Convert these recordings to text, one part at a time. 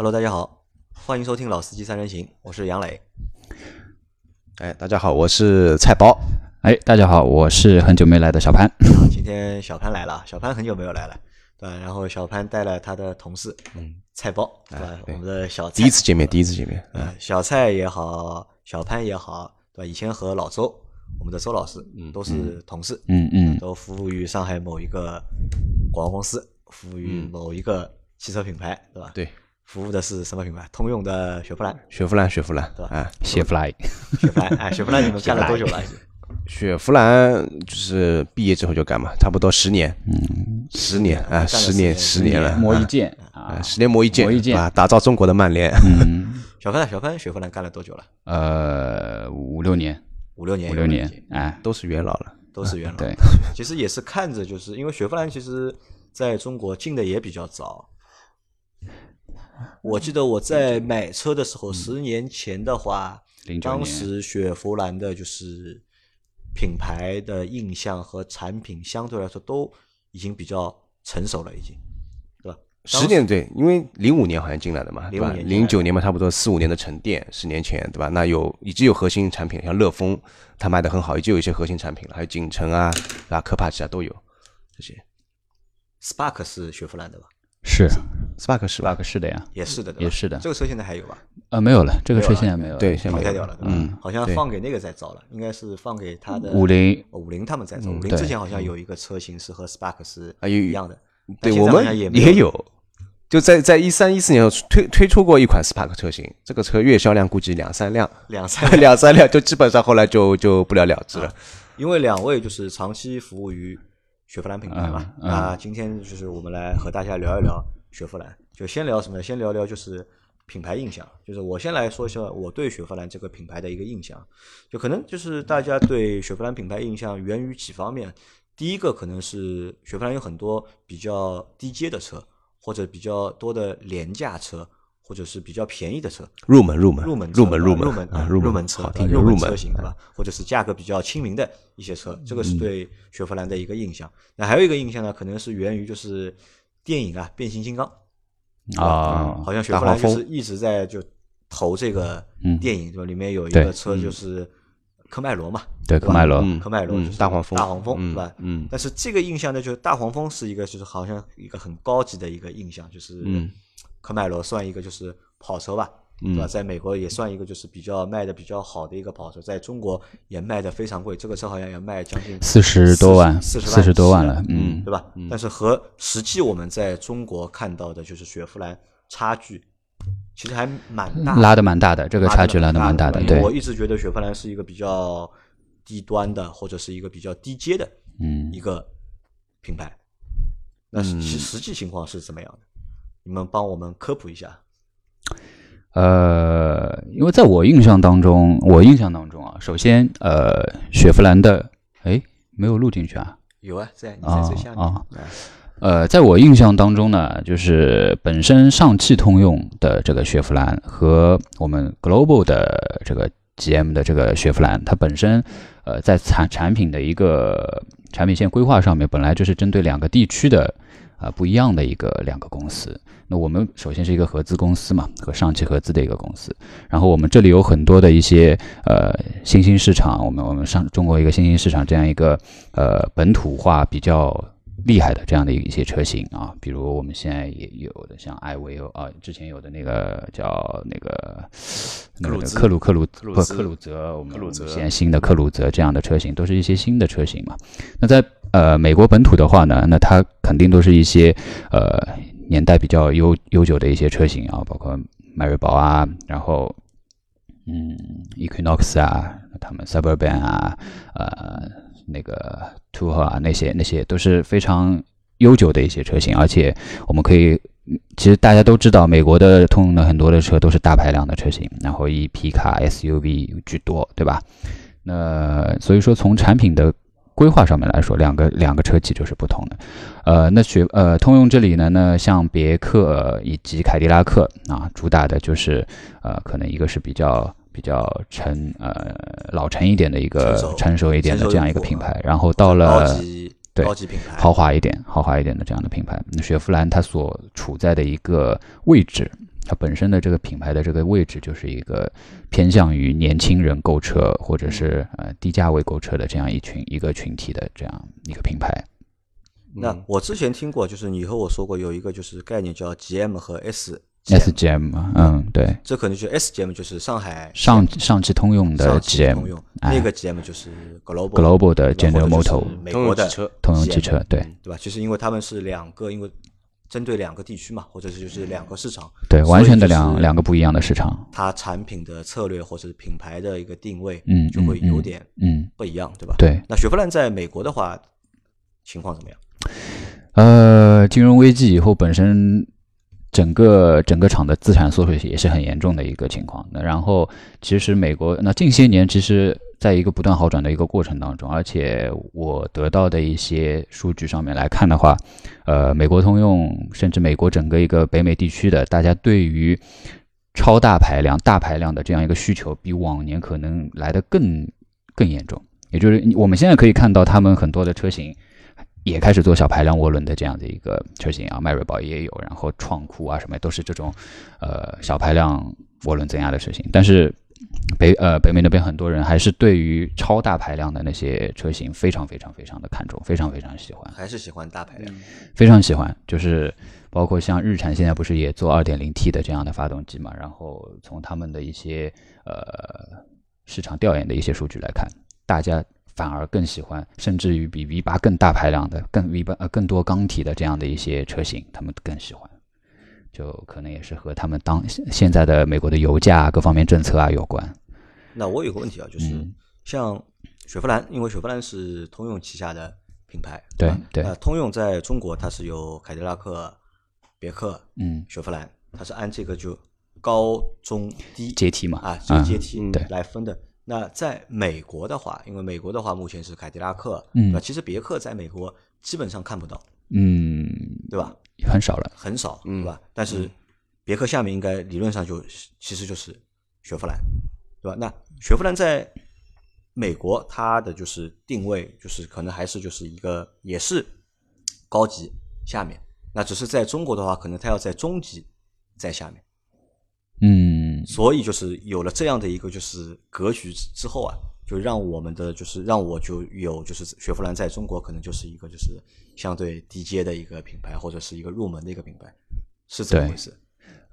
Hello，大家好，欢迎收听《老司机三人行》，我是杨磊。哎，大家好，我是菜包。哎，大家好，我是很久没来的小潘。今天小潘来了，小潘很久没有来了，对吧？然后小潘带了他的同事，嗯，菜包，对吧？我们的小第一次见面，第一次见面，嗯，小蔡也好，小潘也好，对吧？以前和老周，我们的周老师，嗯，都是同事，嗯嗯，都服务于上海某一个广告公司，服务于某一个汽车品牌，对吧？对。服务的是什么品牌？通用的雪佛兰，雪佛兰，雪佛兰，对吧？啊，雪佛兰，雪佛兰，哎，雪佛兰，你们干了多久了？雪佛兰就是毕业之后就干嘛，差不多十年，嗯，十年，啊，十年，十年。了，磨一剑啊，十年磨一剑，磨一剑。啊，打造中国的曼联。嗯，小潘，小潘，雪佛兰干了多久了？呃，五六年，五六年，五六年，哎，都是元老了，都是元老。对，其实也是看着，就是因为雪佛兰其实在中国进的也比较早。我记得我在买车的时候，十年前的话，当时雪佛兰的就是品牌的印象和产品相对来说都已经比较成熟了，已经，对吧？十年对，因为零五年好像进来的嘛，零五年、零九年嘛，差不多四五年的沉淀，十年前对吧？那有已经有核心产品，像乐风，它卖的很好，已经有一些核心产品了，还有景程啊，啊，科帕奇啊都有这些。Spark 是雪佛兰的吧？是。Spark 是 Spark 是的呀，也是的，也是的。这个车现在还有吧？呃，没有了，这个车现在没有，对，淘汰掉了。嗯，好像放给那个在造了，应该是放给他的五菱，五菱他们在造。五菱之前好像有一个车型是和 Spark 是一样的，对我们也有，就在在一三一四年推推出过一款 Spark 车型，这个车月销量估计两三辆，两三 两三辆，就基本上后来就就不了了之了。因为两位就是长期服务于雪佛兰品牌嘛，啊，今天就是我们来和大家聊一聊雪佛兰。就先聊什么？先聊聊就是品牌印象。就是我先来说一下我对雪佛兰这个品牌的一个印象。就可能就是大家对雪佛兰品牌印象源于几方面。第一个可能是雪佛兰有很多比较低阶的车，或者比较多的廉价车，或者是比较便宜的车，入门入门。入门入门入门。入门啊入门。车，好听入门。车型对吧？或者是价格比较亲民的一些车，这个是对雪佛兰的一个印象。那还有一个印象呢，可能是源于就是电影啊，《变形金刚》。啊，好像雪佛兰就是一直在就投这个电影，对吧？里面有一个车就是科迈罗嘛，对，科迈罗，科迈罗就是，大黄蜂，大黄蜂，是吧？嗯。但是这个印象呢，就是大黄蜂是一个，就是好像一个很高级的一个印象，就是科迈罗算一个就是跑车吧。对吧？在美国也算一个，就是比较卖的比较好的一个跑车，在中国也卖的非常贵。这个车好像要卖将近四十多万，四十四十多万了，嗯，对吧？但是和实际我们在中国看到的，就是雪佛兰差距其实还蛮大，拉的蛮大的，这个差距拉的蛮大的。对，我一直觉得雪佛兰是一个比较低端的，或者是一个比较低阶的，嗯，一个品牌。那实实际情况是怎么样的？你们帮我们科普一下。呃，因为在我印象当中，我印象当中啊，首先，呃，雪佛兰的，哎，没有录进去啊？有啊，在你在最下面啊。呃，在我印象当中呢，就是本身上汽通用的这个雪佛兰和我们 Global 的这个 GM 的这个雪佛兰，它本身，呃，在产产品的一个产品线规划上面，本来就是针对两个地区的。啊，不一样的一个两个公司。那我们首先是一个合资公司嘛，和上汽合资的一个公司。然后我们这里有很多的一些呃新兴市场，我们我们上中国一个新兴市场这样一个呃本土化比较厉害的这样的一些车型啊，比如我们现在也有的像艾维欧啊，之前有的那个叫那个那个克鲁克鲁不克鲁泽，我们现在新的克鲁泽这样的车型，都是一些新的车型嘛。那在呃，美国本土的话呢，那它肯定都是一些呃年代比较悠悠久的一些车型啊，包括迈锐宝啊，然后嗯，Equinox 啊，他们 Suburban 啊，呃，那个途虎啊，那些那些都是非常悠久的一些车型，而且我们可以，其实大家都知道，美国的通用的很多的车都是大排量的车型，然后以皮卡 SUV 居多，对吧？那所以说从产品的。规划上面来说，两个两个车企就是不同的。呃，那学呃通用这里呢，那像别克以及凯迪拉克啊，主打的就是呃，可能一个是比较比较成呃老成一点的一个成熟一点的这样一个品牌，然后到了对高级品牌豪华一点豪华一点的这样的品牌。那雪佛兰它所处在的一个位置它本身的这个品牌的这个位置就是一个偏向于年轻人购车或者是呃低价位购车的这样一群一个群体的这样一个品牌。那我之前听过，就是你和我说过有一个就是概念叫 GM 和 S。SGM，嗯，对，这可能就 SGM 就是上海上上汽通用的 GM，通用那个 GM 就是 Global Global 的 General Motor，美国的通用汽车，对对吧？就是因为他们是两个，因为针对两个地区嘛，或者是就是两个市场，对，完全的两两个不一样的市场，它产品的策略或者是品牌的一个定位，嗯，就会有点嗯不一样，对吧？对。那雪佛兰在美国的话，情况怎么样？呃，金融危机以后本身。整个整个厂的资产缩水也是很严重的一个情况。那然后，其实美国那近些年其实在一个不断好转的一个过程当中，而且我得到的一些数据上面来看的话，呃，美国通用甚至美国整个一个北美地区的大家对于超大排量、大排量的这样一个需求，比往年可能来的更更严重。也就是我们现在可以看到，他们很多的车型。也开始做小排量涡轮的这样的一个车型啊，迈锐宝也有，然后创酷啊什么都是这种，呃，小排量涡轮增压的车型。但是北呃北美那边很多人还是对于超大排量的那些车型非常非常非常的看重，非常非常喜欢，还是喜欢大排量，非常喜欢。就是包括像日产现在不是也做二点零 T 的这样的发动机嘛？然后从他们的一些呃市场调研的一些数据来看，大家。反而更喜欢，甚至于比 V 八更大排量的、更 V 八呃更多缸体的这样的一些车型，他们更喜欢，就可能也是和他们当现在的美国的油价各方面政策啊有关。那我有个问题啊，就是像雪佛兰，因为雪佛兰是通用旗下的品牌，对对。呃，通用在中国它是有凯迪拉克、别克、嗯，雪佛兰，它是按这个就高中低阶梯嘛啊，这个阶梯对来分的。那在美国的话，因为美国的话目前是凯迪拉克，嗯，那其实别克在美国基本上看不到，嗯，对吧？很少了，很少，对吧？但是别克下面应该理论上就其实就是雪佛兰，对吧？那雪佛兰在美国它的就是定位就是可能还是就是一个也是高级下面，那只是在中国的话，可能它要在中级在下面。嗯，所以就是有了这样的一个就是格局之后啊，就让我们的就是让我就有就是雪佛兰在中国可能就是一个就是相对低阶的一个品牌或者是一个入门的一个品牌，是这么回事。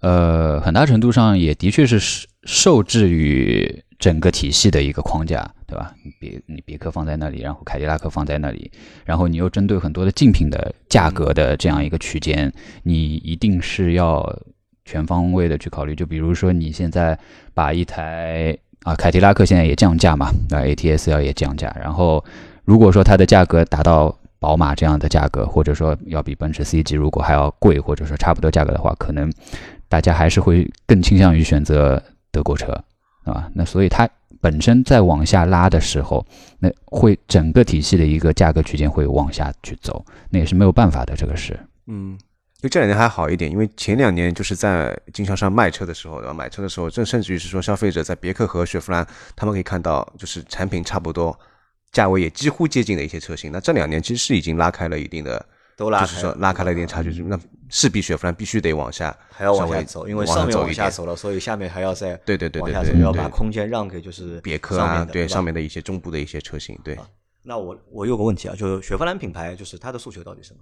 呃，很大程度上也的确是受制于整个体系的一个框架，对吧？你别你别克放在那里，然后凯迪拉克放在那里，然后你又针对很多的竞品的价格的这样一个区间，你一定是要。全方位的去考虑，就比如说你现在把一台啊凯迪拉克现在也降价嘛，那 ATS 要也降价，然后如果说它的价格达到宝马这样的价格，或者说要比奔驰 C 级如果还要贵，或者说差不多价格的话，可能大家还是会更倾向于选择德国车，啊，那所以它本身在往下拉的时候，那会整个体系的一个价格区间会往下去走，那也是没有办法的，这个是，嗯。就这两年还好一点，因为前两年就是在经销商卖车的时候，对吧？买车的时候，这甚至于是说消费者在别克和雪佛兰，他们可以看到就是产品差不多，价位也几乎接近的一些车型。那这两年其实是已经拉开了一定的，都拉就是说拉开了一点差距。那势必雪佛兰必须得往下，还要往下走，因为上面往下走了，所以下面还要再对对对对对，要把空间让给就是别克啊，对上面的一些中部的一些车型。对，那我我有个问题啊，就是雪佛兰品牌就是它的诉求到底什么？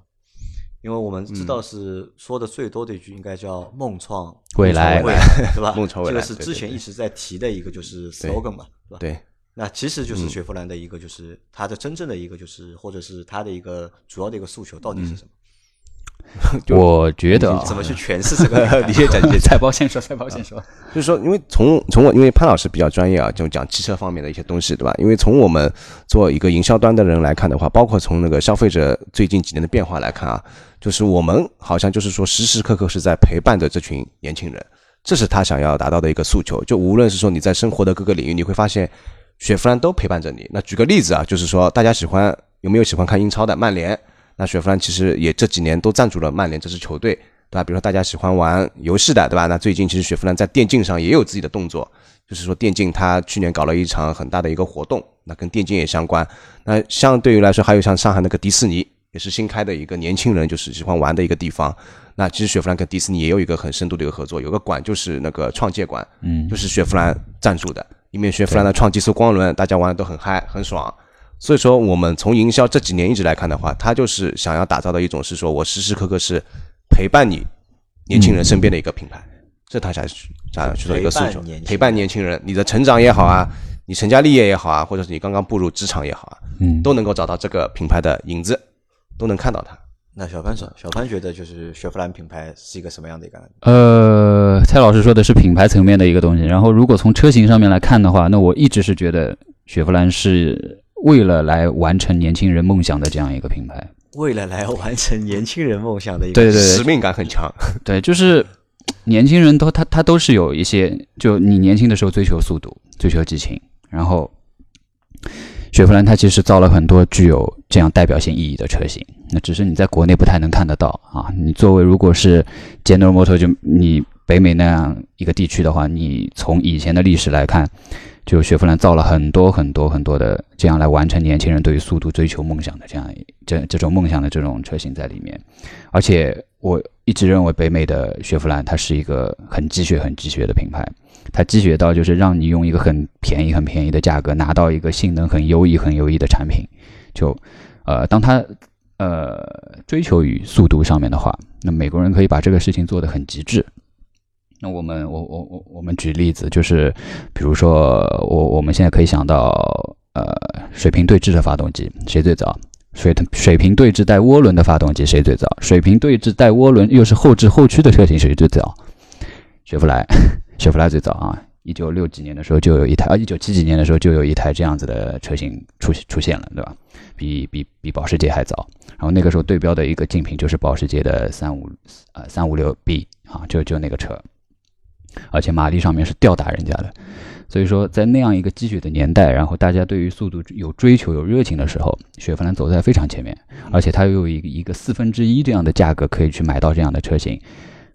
因为我们知道是说的最多的一句应该叫“梦创未来”，对吧？梦创未来，这个是之前一直在提的一个就是 slogan 嘛，是吧？对。那其实就是雪佛兰的一个就是它的真正的一个就是或者是它的一个主要的一个诉求到底是什么？我觉得怎么去诠释这个？你先讲，你菜包先说，菜包先说。就是说，因为从从我，因为潘老师比较专业啊，就讲汽车方面的一些东西，对吧？因为从我们做一个营销端的人来看的话，包括从那个消费者最近几年的变化来看啊，就是我们好像就是说时时刻刻是在陪伴着这群年轻人，这是他想要达到的一个诉求。就无论是说你在生活的各个领域，你会发现雪佛兰都陪伴着你。那举个例子啊，就是说大家喜欢有没有喜欢看英超的曼联？那雪佛兰其实也这几年都赞助了曼联这支球队，对吧？比如说大家喜欢玩游戏的，对吧？那最近其实雪佛兰在电竞上也有自己的动作，就是说电竞它去年搞了一场很大的一个活动，那跟电竞也相关。那相对于来说，还有像上海那个迪士尼，也是新开的一个年轻人就是喜欢玩的一个地方。那其实雪佛兰跟迪士尼也有一个很深度的一个合作，有个馆就是那个创界馆，嗯，就是雪佛兰赞助的，里面雪佛兰的创极速光轮，大家玩的都很嗨很爽。所以说，我们从营销这几年一直来看的话，它就是想要打造的一种是说我时时刻刻是陪伴你年轻人身边的一个品牌，这他才想去做一个诉求，陪伴年轻人，你的成长也好啊，你成家立业也好啊，或者是你刚刚步入职场也好啊，嗯，都能够找到这个品牌的影子，都能看到它。那小潘说，小潘觉得就是雪佛兰品牌是一个什么样的一个？呃，蔡老师说的是品牌层面的一个东西，然后如果从车型上面来看的话，那我一直是觉得雪佛兰是。为了来完成年轻人梦想的这样一个品牌，为了来完成年轻人梦想的一个对对使命感很强。对，就是年轻人都他他都是有一些，就你年轻的时候追求速度，追求激情，然后雪佛兰它其实造了很多具有这样代表性意义的车型，那只是你在国内不太能看得到啊。你作为如果是 General Motor 就你北美那样一个地区的话，你从以前的历史来看。就雪佛兰造了很多很多很多的这样来完成年轻人对于速度追求梦想的这样这这种梦想的这种车型在里面，而且我一直认为北美的雪佛兰它是一个很积雪很积雪的品牌，它积雪到就是让你用一个很便宜很便宜的价格拿到一个性能很优异很优异的产品，就呃当它呃追求于速度上面的话，那美国人可以把这个事情做得很极致。那我们我我我我们举例子，就是比如说我我们现在可以想到，呃，水平对置的发动机谁最早？水水平对置带涡轮的发动机谁最早？水平对置带涡轮又是后置后驱的车型谁最早？雪佛兰，雪佛兰最早啊！一九六几年的时候就有一台，啊，一九七几年的时候就有一台这样子的车型出出现了，对吧？比比比保时捷还早。然后那个时候对标的一个竞品就是保时捷的三五呃三五六 B 啊，就就那个车。而且马力上面是吊打人家的，所以说在那样一个积雪的年代，然后大家对于速度有追求、有热情的时候，雪佛兰走在非常前面，而且它又有一个一个四分之一这样的价格可以去买到这样的车型，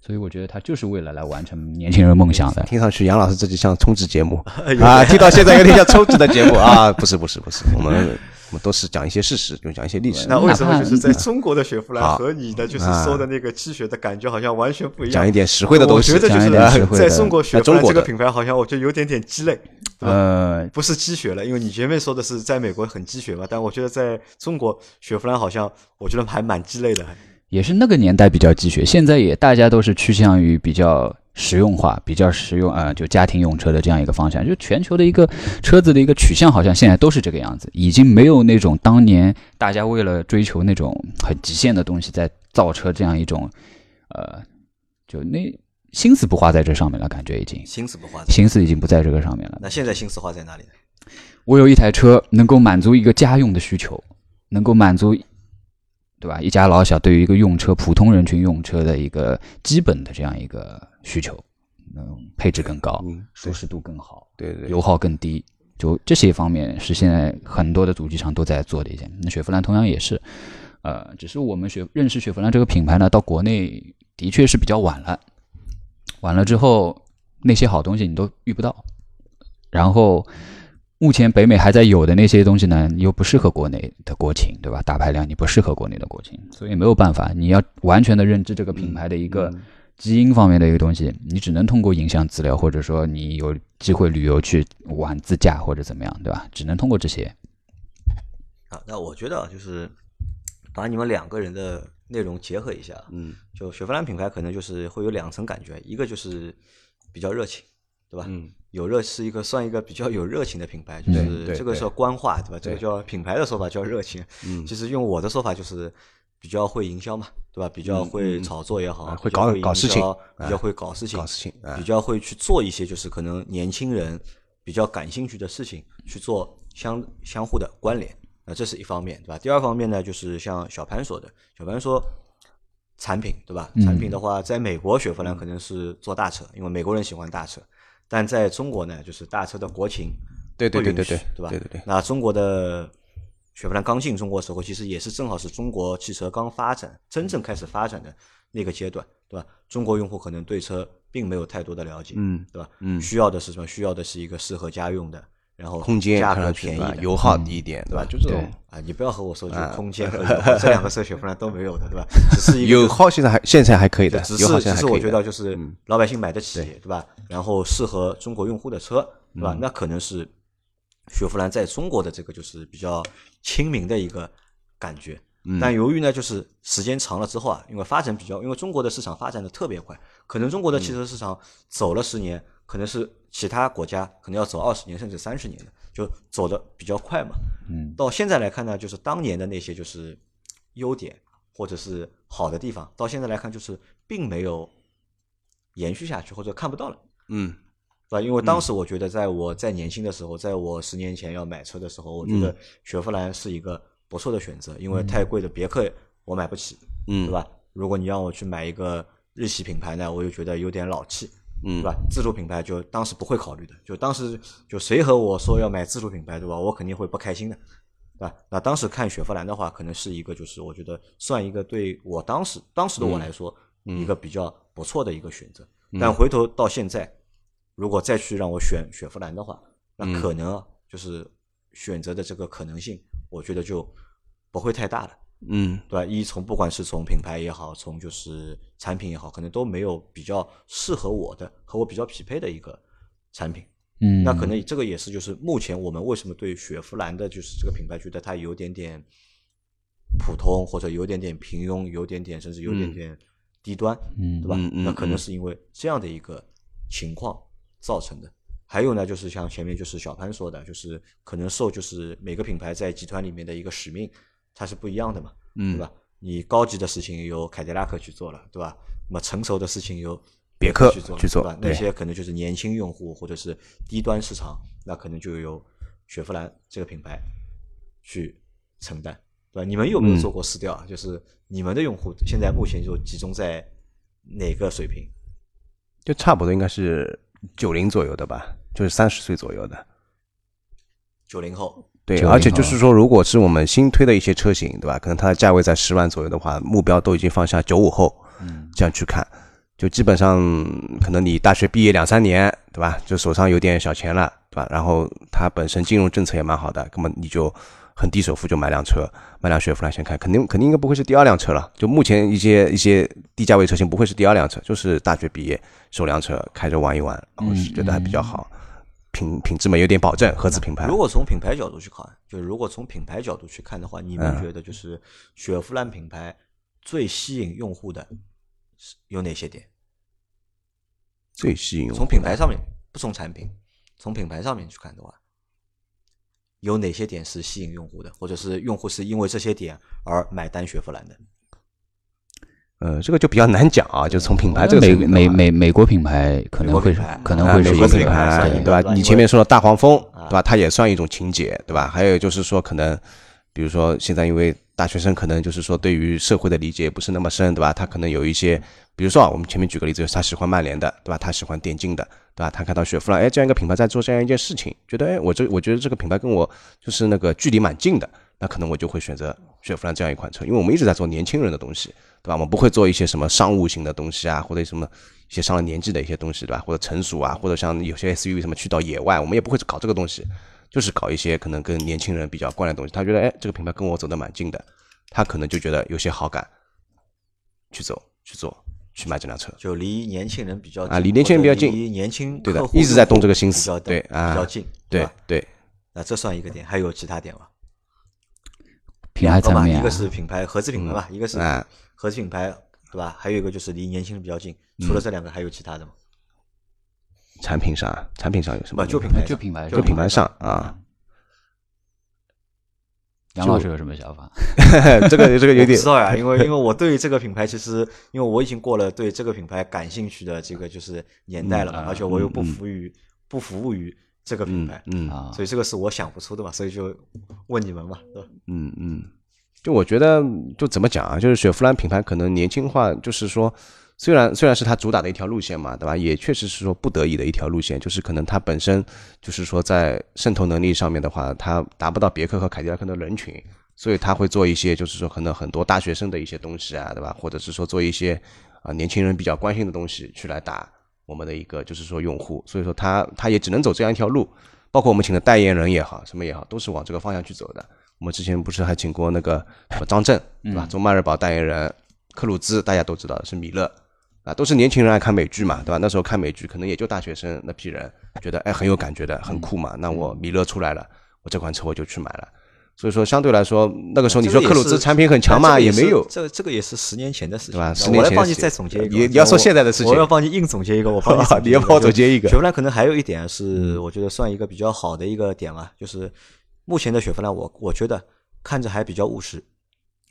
所以我觉得它就是为了来完成年轻人梦想的。听上去杨老师这就像充值节目 啊，听到现在有点像充值的节目啊，不是不是不是，我们。我们都是讲一些事实，就讲一些历史。那为什么就是在中国的雪佛兰和你的就是说的那个积雪的感觉好像完全不一样？讲一点实惠的东西。我觉得就是在中国雪佛兰这个品牌好像我觉得有点点鸡肋。呃，不是积雪了，因为你前面说的是在美国很积雪嘛，但我觉得在中国雪佛兰好像我觉得还蛮鸡肋的。也是那个年代比较积雪，现在也大家都是趋向于比较。实用化比较实用啊，就家庭用车的这样一个方向，就全球的一个车子的一个取向，好像现在都是这个样子，已经没有那种当年大家为了追求那种很极限的东西在造车这样一种，呃，就那心思不花在这上面了，感觉已经心思不花，心思已经不在这个上面了。那现在心思花在哪里呢？我有一台车能够满足一个家用的需求，能够满足。对吧？一家老小对于一个用车普通人群用车的一个基本的这样一个需求，嗯，配置更高，舒适度更好，对对，油耗更低，就这些方面是现在很多的主机厂都在做的一件。那雪佛兰同样也是，呃，只是我们雪认识雪佛兰这个品牌呢，到国内的确是比较晚了，晚了之后那些好东西你都遇不到，然后。目前北美还在有的那些东西呢，又不适合国内的国情，对吧？大排量你不适合国内的国情，所以没有办法，你要完全的认知这个品牌的一个基因方面的一个东西，你只能通过影像资料，或者说你有机会旅游去玩自驾或者怎么样，对吧？只能通过这些。啊，那我觉得就是把你们两个人的内容结合一下，嗯，就雪佛兰品牌可能就是会有两层感觉，一个就是比较热情，对吧？嗯。有热是一个算一个比较有热情的品牌，就是这个叫官话，对吧？这个叫品牌的说法叫热情。嗯，其实用我的说法就是比较会营销嘛，对吧？比较会炒作也好，会搞搞事情，比较会搞事情，搞事情，比较会去做一些就是可能年轻人比较感兴趣的事情去做相相互的关联。那这是一方面，对吧？第二方面呢，就是像小潘说的，小潘说产品，对吧？产品的话，在美国雪佛兰可能是做大车，因为美国人喜欢大车。但在中国呢，就是大车的国情对对对对对，对吧？对对对。那中国的雪佛兰刚进中国时候，其实也是正好是中国汽车刚发展、真正开始发展的那个阶段，对吧？中国用户可能对车并没有太多的了解，嗯，对吧？嗯，需要的是什么？需要的是一个适合家用的然后空间价格看上去便宜油耗低一点，对吧？就这种啊，你不要和我说就啊空间和油耗 这两个车雪佛兰都没有的，对吧？只是一个油耗现在还现在还可以的，只油耗是只是我现在还可以的。觉得就是老百姓买得起，对吧？然后适合中国用户的车，对嗯吧？那可能是雪佛兰在中国的这个就是比较亲民的一个感觉。嗯但由于呢，就是时间长了之后啊，因为发展比较，因为中国的市场发展的特别快，可能中国的汽车市场走了十年，可能是其他国家可能要走二十年甚至三十年的，就走的比较快嘛。嗯，到现在来看呢，就是当年的那些就是优点或者是好的地方，到现在来看就是并没有延续下去，或者看不到了。嗯对吧？因为当时我觉得，在我在年轻的时候，在我十年前要买车的时候，我觉嗯得雪佛兰是一个不错的选择，因为太贵的别克我买不起，嗯，对？吧？如果你让我去买一个日系品牌呢，我又觉得有点老气，嗯对吧？自主品牌就当时不会考虑的，就当时就谁和我说要买自主品牌，对吧？我肯定会不开心的，对吧？那当时看雪佛兰的话，可能是一个就是我觉得算一个对我当时当时的我来说、一个比较不错的一个选择。但回头到现在，如果再去让我选雪佛兰的话，那可能啊就是选择的这个可能性，我觉得就不会太大了。嗯对吧？一从不管是从品牌也好，从就是产品也好，可能都没有比较适合我的和我比较匹配的一个产品。嗯，那可能这个也是就是目前我们为什么对雪佛兰的就是这个品牌觉得它有点点普通，或者有点点平庸，有点点甚至有点点低端，嗯对吧？嗯嗯那可能嗯是因为这样的一个情况造成的。还有呢，就是像前面就是小潘说的，就是可能受就是每个品牌在集团里面的一个使命，它是不一样的嘛，嗯对吧？你高级的事情由凯迪拉克去做了，对吧？那么成熟的事情由别克去做，去做对吧？那些可能就是年轻用户或者是低端市场，那可能就由雪佛兰这个品牌去承担，对吧？你们有没有嗯做过试调啊？就是你们的用户现在目前就集中在哪个水平？就差不多应该是九零左右的吧，就是三十岁左右的。九零后，对，而且就是说，如果是我们新推的一些车型，对吧？可能它的价位在十万左右的话，目标都已经放下九五后，嗯这样去看，就基本上可能你大学毕业两三年，对吧？就手上有点小钱了，对吧？然后它本身金融政策也蛮好的，那么你就很低首付就买辆车，买辆雪佛兰先开，肯定肯定应该不会是第二辆车了。就目前一些一些低价位车型不会是第二辆车，就是大学毕业首辆车开着玩一玩，然后是觉得还比较好，品品质嘛有点保证，合资品牌。如果从品牌角度去看，就是如果从品牌角度去看的话，你们嗯觉得就是雪佛兰品牌最吸引用户的是有哪些点？最吸引我从品牌上面，不从产品，从品牌上面去看的话，有哪些点是吸引用户的，或者是用户是因为这些点而买单雪佛兰的？呃，这个就比较难讲啊，就从品牌这个美美美美国品牌可能会可能会是一美国品牌对对吧？你前面说的大黄蜂啊对吧？它也算一种情节对吧？还有就是说，可能比如说现在因为大学生可能就是说对于社会的理解不是那么深对吧？他可能有一些，比如说啊，我们前面举个例子，他喜欢曼联的对吧？他喜欢电竞的对吧？他看到雪佛兰哎这样一个品牌在做这样一件事情，觉得哎我这我觉得这个品牌跟我就是那个距离蛮近的，那可能我就会选择雪佛兰这样一款车，因为我们一直在做年轻人的东西，对吧？我们不会做一些什么商务型的东西啊，或者什么一些上了年纪的一些东西，对吧？或者成熟啊，或者像有些 SUV 什么去到野外，我们也不会搞这个东西，就是搞一些可能跟年轻人比较关的东西。他觉得哎，这个品牌跟我走得蛮近的，他可能就觉得有些好感，去走去做去买这辆车。就离年轻人比较近啊离年轻人比较近离年轻对的一直在动这个心思对啊比较近，对对，那这算一个点，还有其他点吗？品牌两个嘛，层面啊一个是品牌合资品牌吧，一个是啊合资品牌，对吧？还有一个就是离年轻人比较近。嗯除了这两个，还有其他的吗？产品上产品上有什么？就品牌，就品牌就品牌上啊，杨老师有什么想法？这个这个有点知道呀，因为因为我对这个品牌其实，因为我已经过了对这个品牌感兴趣的这个就是年代了嘛，嗯而且我又不嗯服于不服务于这个品嗯牌，嗯啊，所以这个是我想不出的嘛，所以就问你们嘛，对吧？嗯嗯，就我觉得，就怎么讲啊？就是雪佛兰品牌可能年轻化，就是说，虽然虽然是它主打的一条路线嘛，对吧？也确实是说不得已的一条路线，就是可能它本身就是说在渗透能力上面的话，它达不到别克和凯迪拉克的人群，所以它会做一些就是说可能很多大学生的一些东西啊，对吧？或者是说做一些啊、年轻人比较关心的东西去来打我们的一个就是说用户，所以说它它也只能走这样一条路。包括我们请的代言人也好，什么也好，都是往这个方向去走的。我们之前不是还请过那个什么张震，对吧？中迈锐宝代言人克鲁兹，大家都知道是米勒，啊，都是年轻人爱看美剧嘛，对吧？那时候看美剧可能也就大学生那批人觉得哎很有感觉的，很酷嘛。那我米勒出来了，我这款车我就去买了。所以说，相对来说，那个时候你说克鲁兹产品很强嘛，也没有。这个这个也是十年前的事情，对吧？十年前。我来帮你再总结一个。你要说现在的事情，我要帮你硬总结一个。我帮你，你要帮我总结一个。雪佛兰可能还有一点是，我觉得算一个比较好的一个点吧，就是目前的雪佛兰，我我觉得看着还比较务实，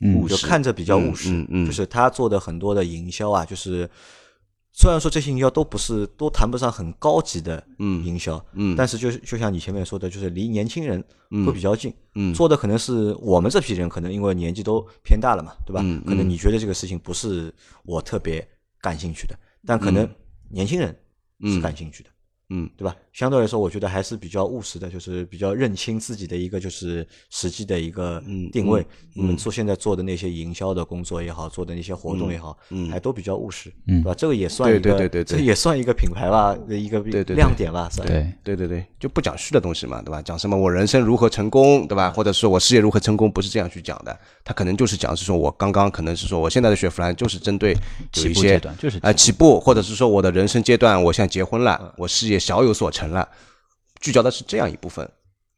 务实，看着比较务实，嗯嗯，就是他做的很多的营销啊，就是。虽然说这些营销都不是都谈不上很高级的营销，嗯，但是就是就像你前面说的，就是离年轻人会比较近，嗯，做的可能是我们这批人，可能因为年纪都偏大了嘛，对吧？可能你觉得这个事情不是我特别感兴趣的，但可能年轻人是感兴趣的。嗯，对吧？相对来说，我觉得还是比较务实的，就是比较认清自己的一个就是实际的一个定位。你们做现在做的那些营销的工作也好，做的那些活动也好，嗯，还都比较务实，对吧？这个也算一个，对对对对，这也算一个品牌吧的一个亮点吧，算。对对对对，就不讲虚的东西嘛，对吧？讲什么我人生如何成功，对吧？或者是我事业如何成功，不是这样去讲的。他可能就是讲是说我刚刚可能是说我现在的雪佛兰就是针对有一些就是啊起步，或者是说我的人生阶段，我现在结婚了，我事业小有所成了。聚焦的是这样一部分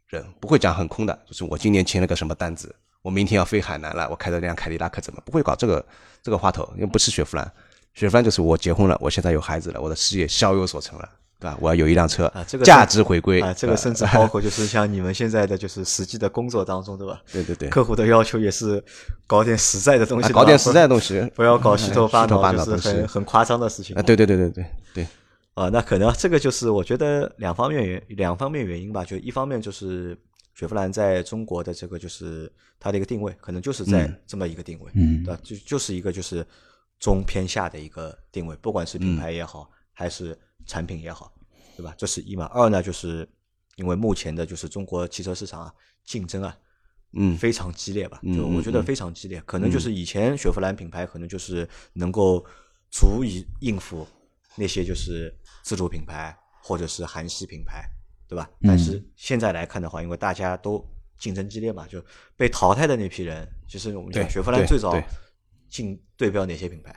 人，不会讲很空的，就是我今年签了个什么单子，我明天要飞海南了，我开着辆凯迪拉克怎么？不会搞这个这个花头，因为不是雪佛兰，雪佛兰就是我结婚了，我现在有孩子了，我的事业小有所成了，对吧？我要有一辆车，啊，这个价值回归啊，这个甚至包括 就是像你们现在的就是实际的工作当中，对吧？对对对，客户的要求也是搞点实在的东西，搞点实在的东西，不要搞 虚头巴脑，就是很很夸张的事情啊！对对对对对对。啊，那可能这个就是我觉得两方面原两方面原因吧，就一方面就是雪佛兰在中国的这个就是它的一个定位，可能就是在这么一个定位，嗯，对吧？就就是一个就是中偏下的一个定位，不管是品牌也好，还是产品也好，对吧？这是一嘛。二呢，就是因为目前的就是中国汽车市场啊，竞争啊，嗯，非常激烈吧？就我觉得非常激烈，可能就是以前雪佛兰品牌可能就是能够足以应付。那些就是自主品牌或者是韩系品牌，对吧？但是现在来看的话，因为大家都竞争激烈嘛，就被淘汰的那批人，其实我们讲雪佛兰最早进对标哪些品牌？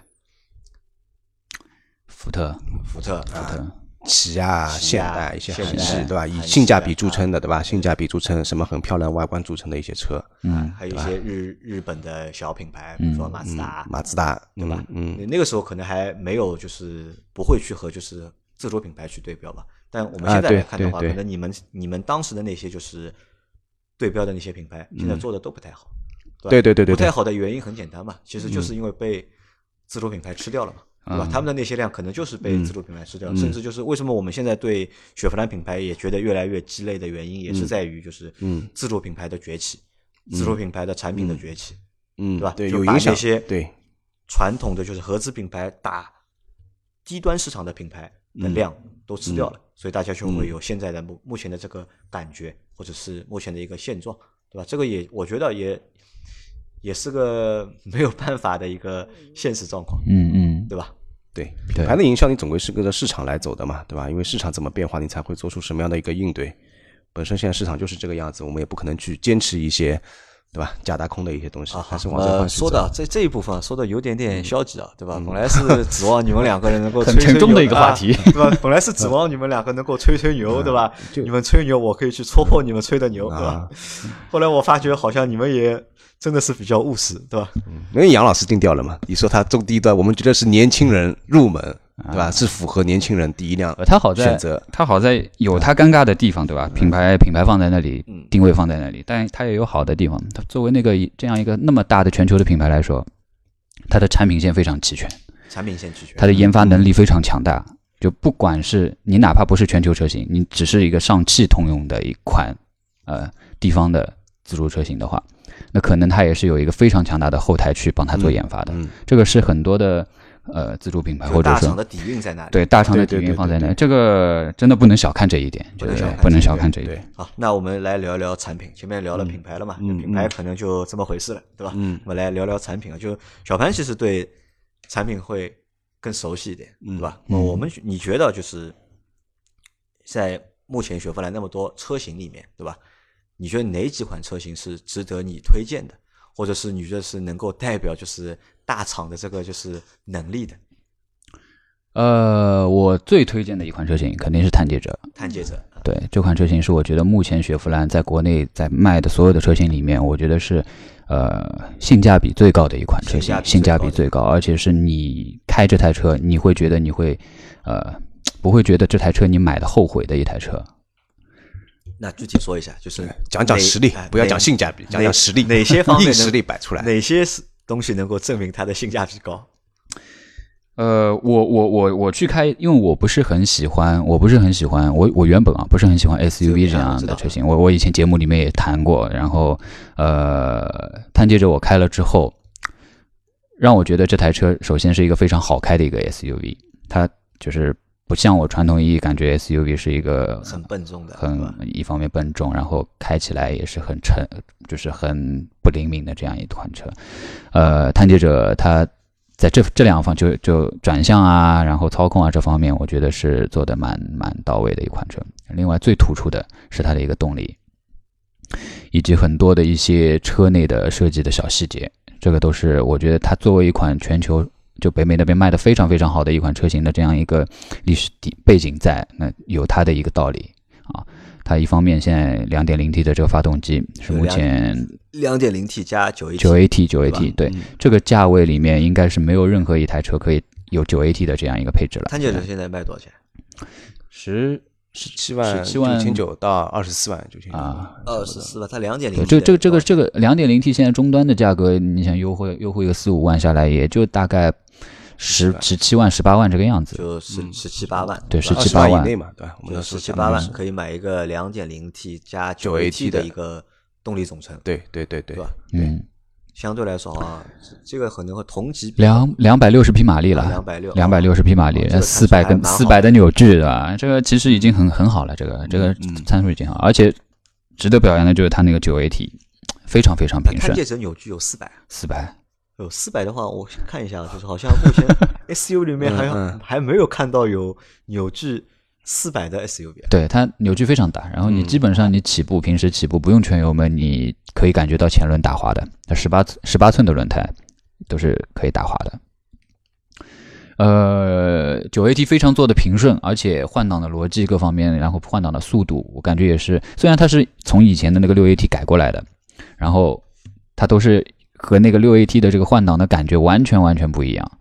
福特、福特、福特、起亚、现代一些韩系，对吧？以性价比著称的，对吧？性价比著称，什么很漂亮外观著称的一些车，嗯，还有一些日日本的小品牌，比如说马自达，马自达，对吧？嗯，那个时候可能还没有，就是不会去和就是自主品牌去对标吧。但我们现在来看的话，可能你们你们当时的那些就是对标的那些品牌，现在做的都不太好。对对对对，不太好的原因很简单嘛，其实就是因为被自主品牌吃掉了嘛。对吧？他们的那些量可能就是被自主品牌吃掉，甚至就是为什么我们现在对雪佛兰品牌也觉得越来越鸡肋的原因，也是在于就是自主品牌的崛起，自主品牌的产品的崛起，嗯，对吧？对，有影响。些对。传统的就是合资品牌打低端市场的品牌的量都吃掉了，所以大家就会有现在的目目前的这个感觉，或者是目前的一个现状，对吧？这个也我觉得也也是个没有办法的一个现实状况，嗯嗯，对吧？对品牌的营销，你总归是跟着市场来走的嘛，对吧？因为市场怎么变化，你才会做出什么样的一个应对。本身现在市场就是这个样子，我们也不可能去坚持一些，对吧？假大空的一些东西，还是往这方说的这这一部分说的有点点消极啊，对吧？本来是 指望你们两个人能够很沉重的一个话题，对吧？本来是指望你们两个能够吹吹牛，对吧？你们吹牛，我可以去戳破你们吹的牛，对吧？后来我发觉好像你们也。真的是比较务实，对吧？嗯因为杨老师定调了嘛。你说他中低端，我们觉得是年轻人入门，对吧？是符合年轻人第一辆。他好在选择，他好在有他尴尬的地方，对吧？品牌品牌放在那里，定位放在那里，但他也有好的地方。他作为那个这样一个那么大的全球的品牌来说，它的产品线非常齐全，产品线齐全，它的研发能力非常强大。就不管是你哪怕不是全球车型，你只是一个上汽通用的一款呃地方的自主车型的话。那可能它也是有一个非常强大的后台去帮它做研发的，这个是很多的呃自主品牌或者说大厂的底蕴在哪里？对，大厂的底蕴放在那，这个真的不能小看这一点，不能小，不能小看这一点。好，那我们来聊聊产品，前面聊了品牌了嘛，品牌可能就这么回事了，对吧？嗯，我们来聊聊产品啊，就小潘其实对产品会更熟悉一点，对吧？我们你觉得就是在。目前雪佛兰那么多车型里面，对吧？你觉得哪几款车型是值得你推荐的，或者是你觉得是能够代表就是大厂的这个就是能力的？呃，我最推荐的一款车型肯定是探界者。探界者，对这款车型是我觉得目前雪佛兰在国内在卖的所有的车型里面，我觉得是呃性价比最高的一款车型，性价比最高，而且是你开这台车你会觉得你会呃不会觉得这台车你买的后悔的一台车。那具体说一下，就是讲讲实力，不要讲性价比，讲讲实力，哪些方面实力摆出来，哪些是东西能够证明它的性价比高？呃，我我我我去开，因为我不是很喜欢，我不是很喜欢，我我原本啊不是很喜欢 SUV 这样的车型。我我以前节目里面也谈过，然后呃，探界者我开了之后，让我觉得这台车首先是一个非常好开的一个 SUV，它就是不像我传统意义感觉 SUV 是一个很笨重的，很一方面笨重，然后开起来也是很沉，就是很不灵敏的这样一款车。呃，探界者它。在这这两方就就转向啊，然后操控啊这方面，我觉得是做的蛮蛮到位的一款车。另外最突出的是它的一个动力，以及很多的一些车内的设计的小细节，这个都是我觉得它作为一款全球就北美那边卖的非常非常好的一款车型的这样一个历史底背景在，那有它的一个道理啊。它一方面现在两点零 T 的这个发动机是目前两点零 T 加九 AT 九 AT 九 AT 对这个价位里面应该是没有任何一台车可以有九 AT 的这样一个配置了。探界者现在卖多少钱？十十七万十七万九千九到二十四万九千九啊，二十四万。它两点零这这个这个这个两点零 T 现在终端的价格，你想优惠优惠个四五万下来，也就大概。十十七万、十八万这个样子，就十十七八万，对，十七八万以内嘛，对吧？我们十七八万可以买一个两点零 T 加九 AT 的。一个动力总成，对对对对，对吧？嗯，相对来说啊，这个可能和同级两两百六十匹马力了，两百六两百六十匹马力，四百跟四百的扭矩，对吧？这个其实已经很很好了，这个这个参数已经好，而且值得表扬的就是它那个九 AT 非常非常平顺，探界者扭矩有四百，四百。有四百的话，我看一下，就是好像目前 SUV 里面好像还没有看到有扭矩四百的 SUV。对，它扭矩非常大，然后你基本上你起步，平时起步不用全油门，你可以感觉到前轮打滑的。它十八十八寸的轮胎都是可以打滑的。呃，九 AT 非常做的平顺，而且换挡的逻辑各方面，然后换挡的速度，我感觉也是，虽然它是从以前的那个六 AT 改过来的，然后它都是。和那个六 AT 的这个换挡的感觉完全完全不一样，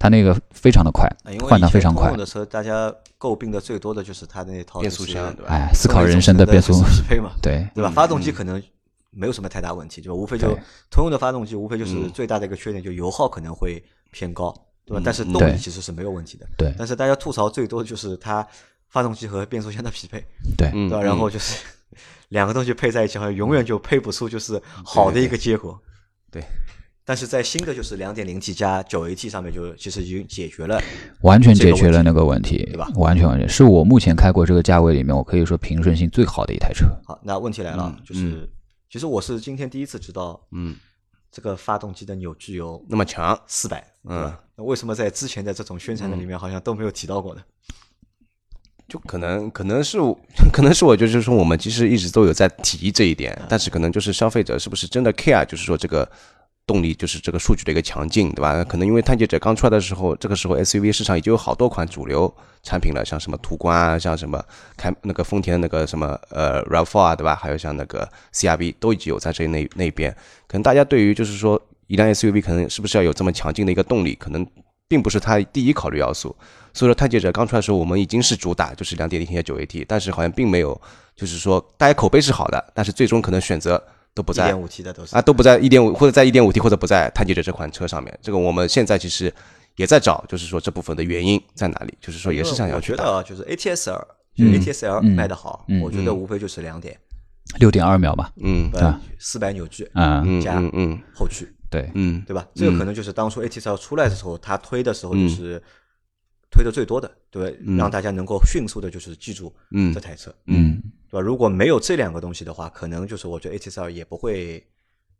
它那个非常的快，换挡非常快。的车大家诟病的最多的就是它那套变速箱，对吧？哎，思考人生的变速匹配嘛，对对吧？发动机可能没有什么太大问题，就无非就通用的发动机，无非就是最大的一个缺点就油耗可能会偏高，对吧？但是动力其实是没有问题的。对。但是大家吐槽最多的就是它发动机和变速箱的匹配，对对吧？然后就是两个东西配在一起，好像永远就配不出就是好的一个结果。对。但是在新的就是两点零 T 加九 AT 上面，就其实已经解决了，完全解决了那个问题，对吧？完全完全是我目前开过这个价位里面，我可以说平顺性最好的一台车。好，那问题来了，就是其实我是今天第一次知道，嗯，这个发动机的扭矩有那么强，四百，嗯，那为什么在之前的这种宣传的里面好像都没有提到过呢？就可能可能是 可能是我就是说我们其实一直都有在提这一点，但是可能就是消费者是不是真的 care，就是说这个。动力就是这个数据的一个强劲，对吧？可能因为探界者刚出来的时候，这个时候 SUV 市场已经有好多款主流产品了，像什么途观啊，像什么开那个丰田那个什么呃 RAV4 啊，对吧？还有像那个 CRV 都已经有在这那那边。可能大家对于就是说一辆 SUV 可能是不是要有这么强劲的一个动力，可能并不是它第一考虑要素。所以说探界者刚出来的时候，我们已经是主打就是两点零 T 加九 AT，但是好像并没有就是说大家口碑是好的，但是最终可能选择。都不在，一点五 T 的都是啊，都不在一点五或者在一点五 T 或者不在探界者这款车上面。这个我们现在其实也在找，就是说这部分的原因在哪里？就是说也是想要去。我觉得啊，就是 ATS-L，就 ATS-L 卖的好，我觉得无非就是两点，六点二秒吧，嗯，对，四百扭矩，嗯，加嗯后驱，对，嗯，对吧？这个可能就是当初 ATS-L 出来的时候，它推的时候就是推的最多的，对，让大家能够迅速的就是记住这台车，嗯。对吧？如果没有这两个东西的话，可能就是我觉得 ATL 也不会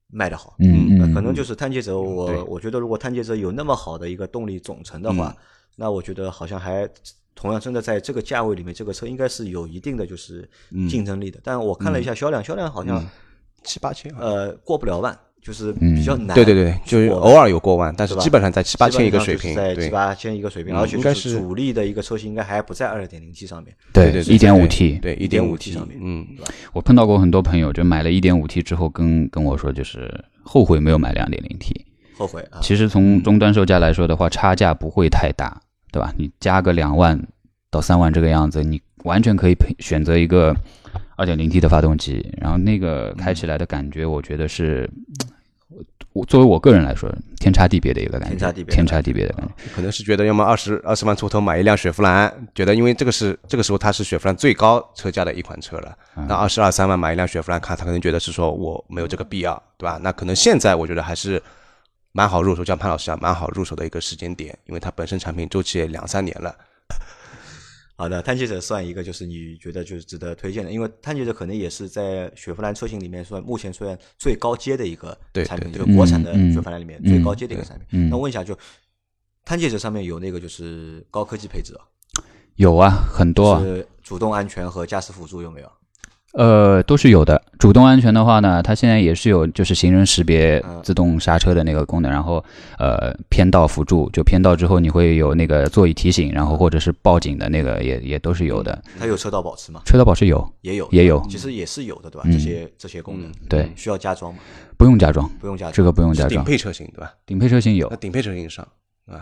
卖的好。嗯可能就是探界者，我我觉得如果探界者有那么好的一个动力总成的话，那我觉得好像还同样真的在这个价位里面，这个车应该是有一定的就是嗯竞争力的。但我看了一下销量，销量好像七八千，呃过不了万，就是比较难。对对对，就是偶尔有过万，但是基本上在七八千一个水平，在七八千一个水平，嗯而且应该是主力的一个车型应该还不在二点零 T 上面。对对对，一点五 T，对一点五 T 上面嗯，我碰到过很多朋友，就买了一点五 T 之后跟跟我说，就是后悔没有买两点零 T。后悔啊！其实从终端售价来说的话，差价不会太大，对吧？你加个两万到三万这个样子，你完全可以配选择一个二点零 T 的发动机，然后那个开起来的感觉，我觉得是，我我作为我个人来说，天差地别的一个感觉，天差地别的天差地别的感觉。可能是觉得要么二十二十万出头买一辆雪佛兰，觉得因为这个是这个时候它是雪佛兰最高车价的一款车了，那二十二三万买一辆雪佛兰，看他可能觉得是说我没有这个必要，对吧？那可能现在我觉得还是蛮好入手，像潘老师讲蛮好入手的一个时间点，因为它本身产品周期也两三年了。好的，探界者算一个，就是你觉得就是值得推荐的，因为探界者可能也是在雪佛兰车型里面算目前算最高阶的一个产品，对就是国产的雪佛兰里面最高阶的一个嗯产品。嗯那问一下，就探界者上面有那个就是高科技配置啊，有啊，很多啊，是主动安全和驾驶辅助有没有？呃，都是有的。主动安全的话呢，它现在也是有就是行人识别嗯自动刹车的那个功能，然后呃偏道辅助，就偏道之后你会有那个座椅提醒，然后或者是报警的那个也也都是有的。它有车道保持吗？车道保持有，也有，也有其实也是有的，对吧？嗯这些这些功能对，需要加装吗？不用加装，不用加装，这个不用加装。顶配车型对吧？顶配车型有那，顶配车型上，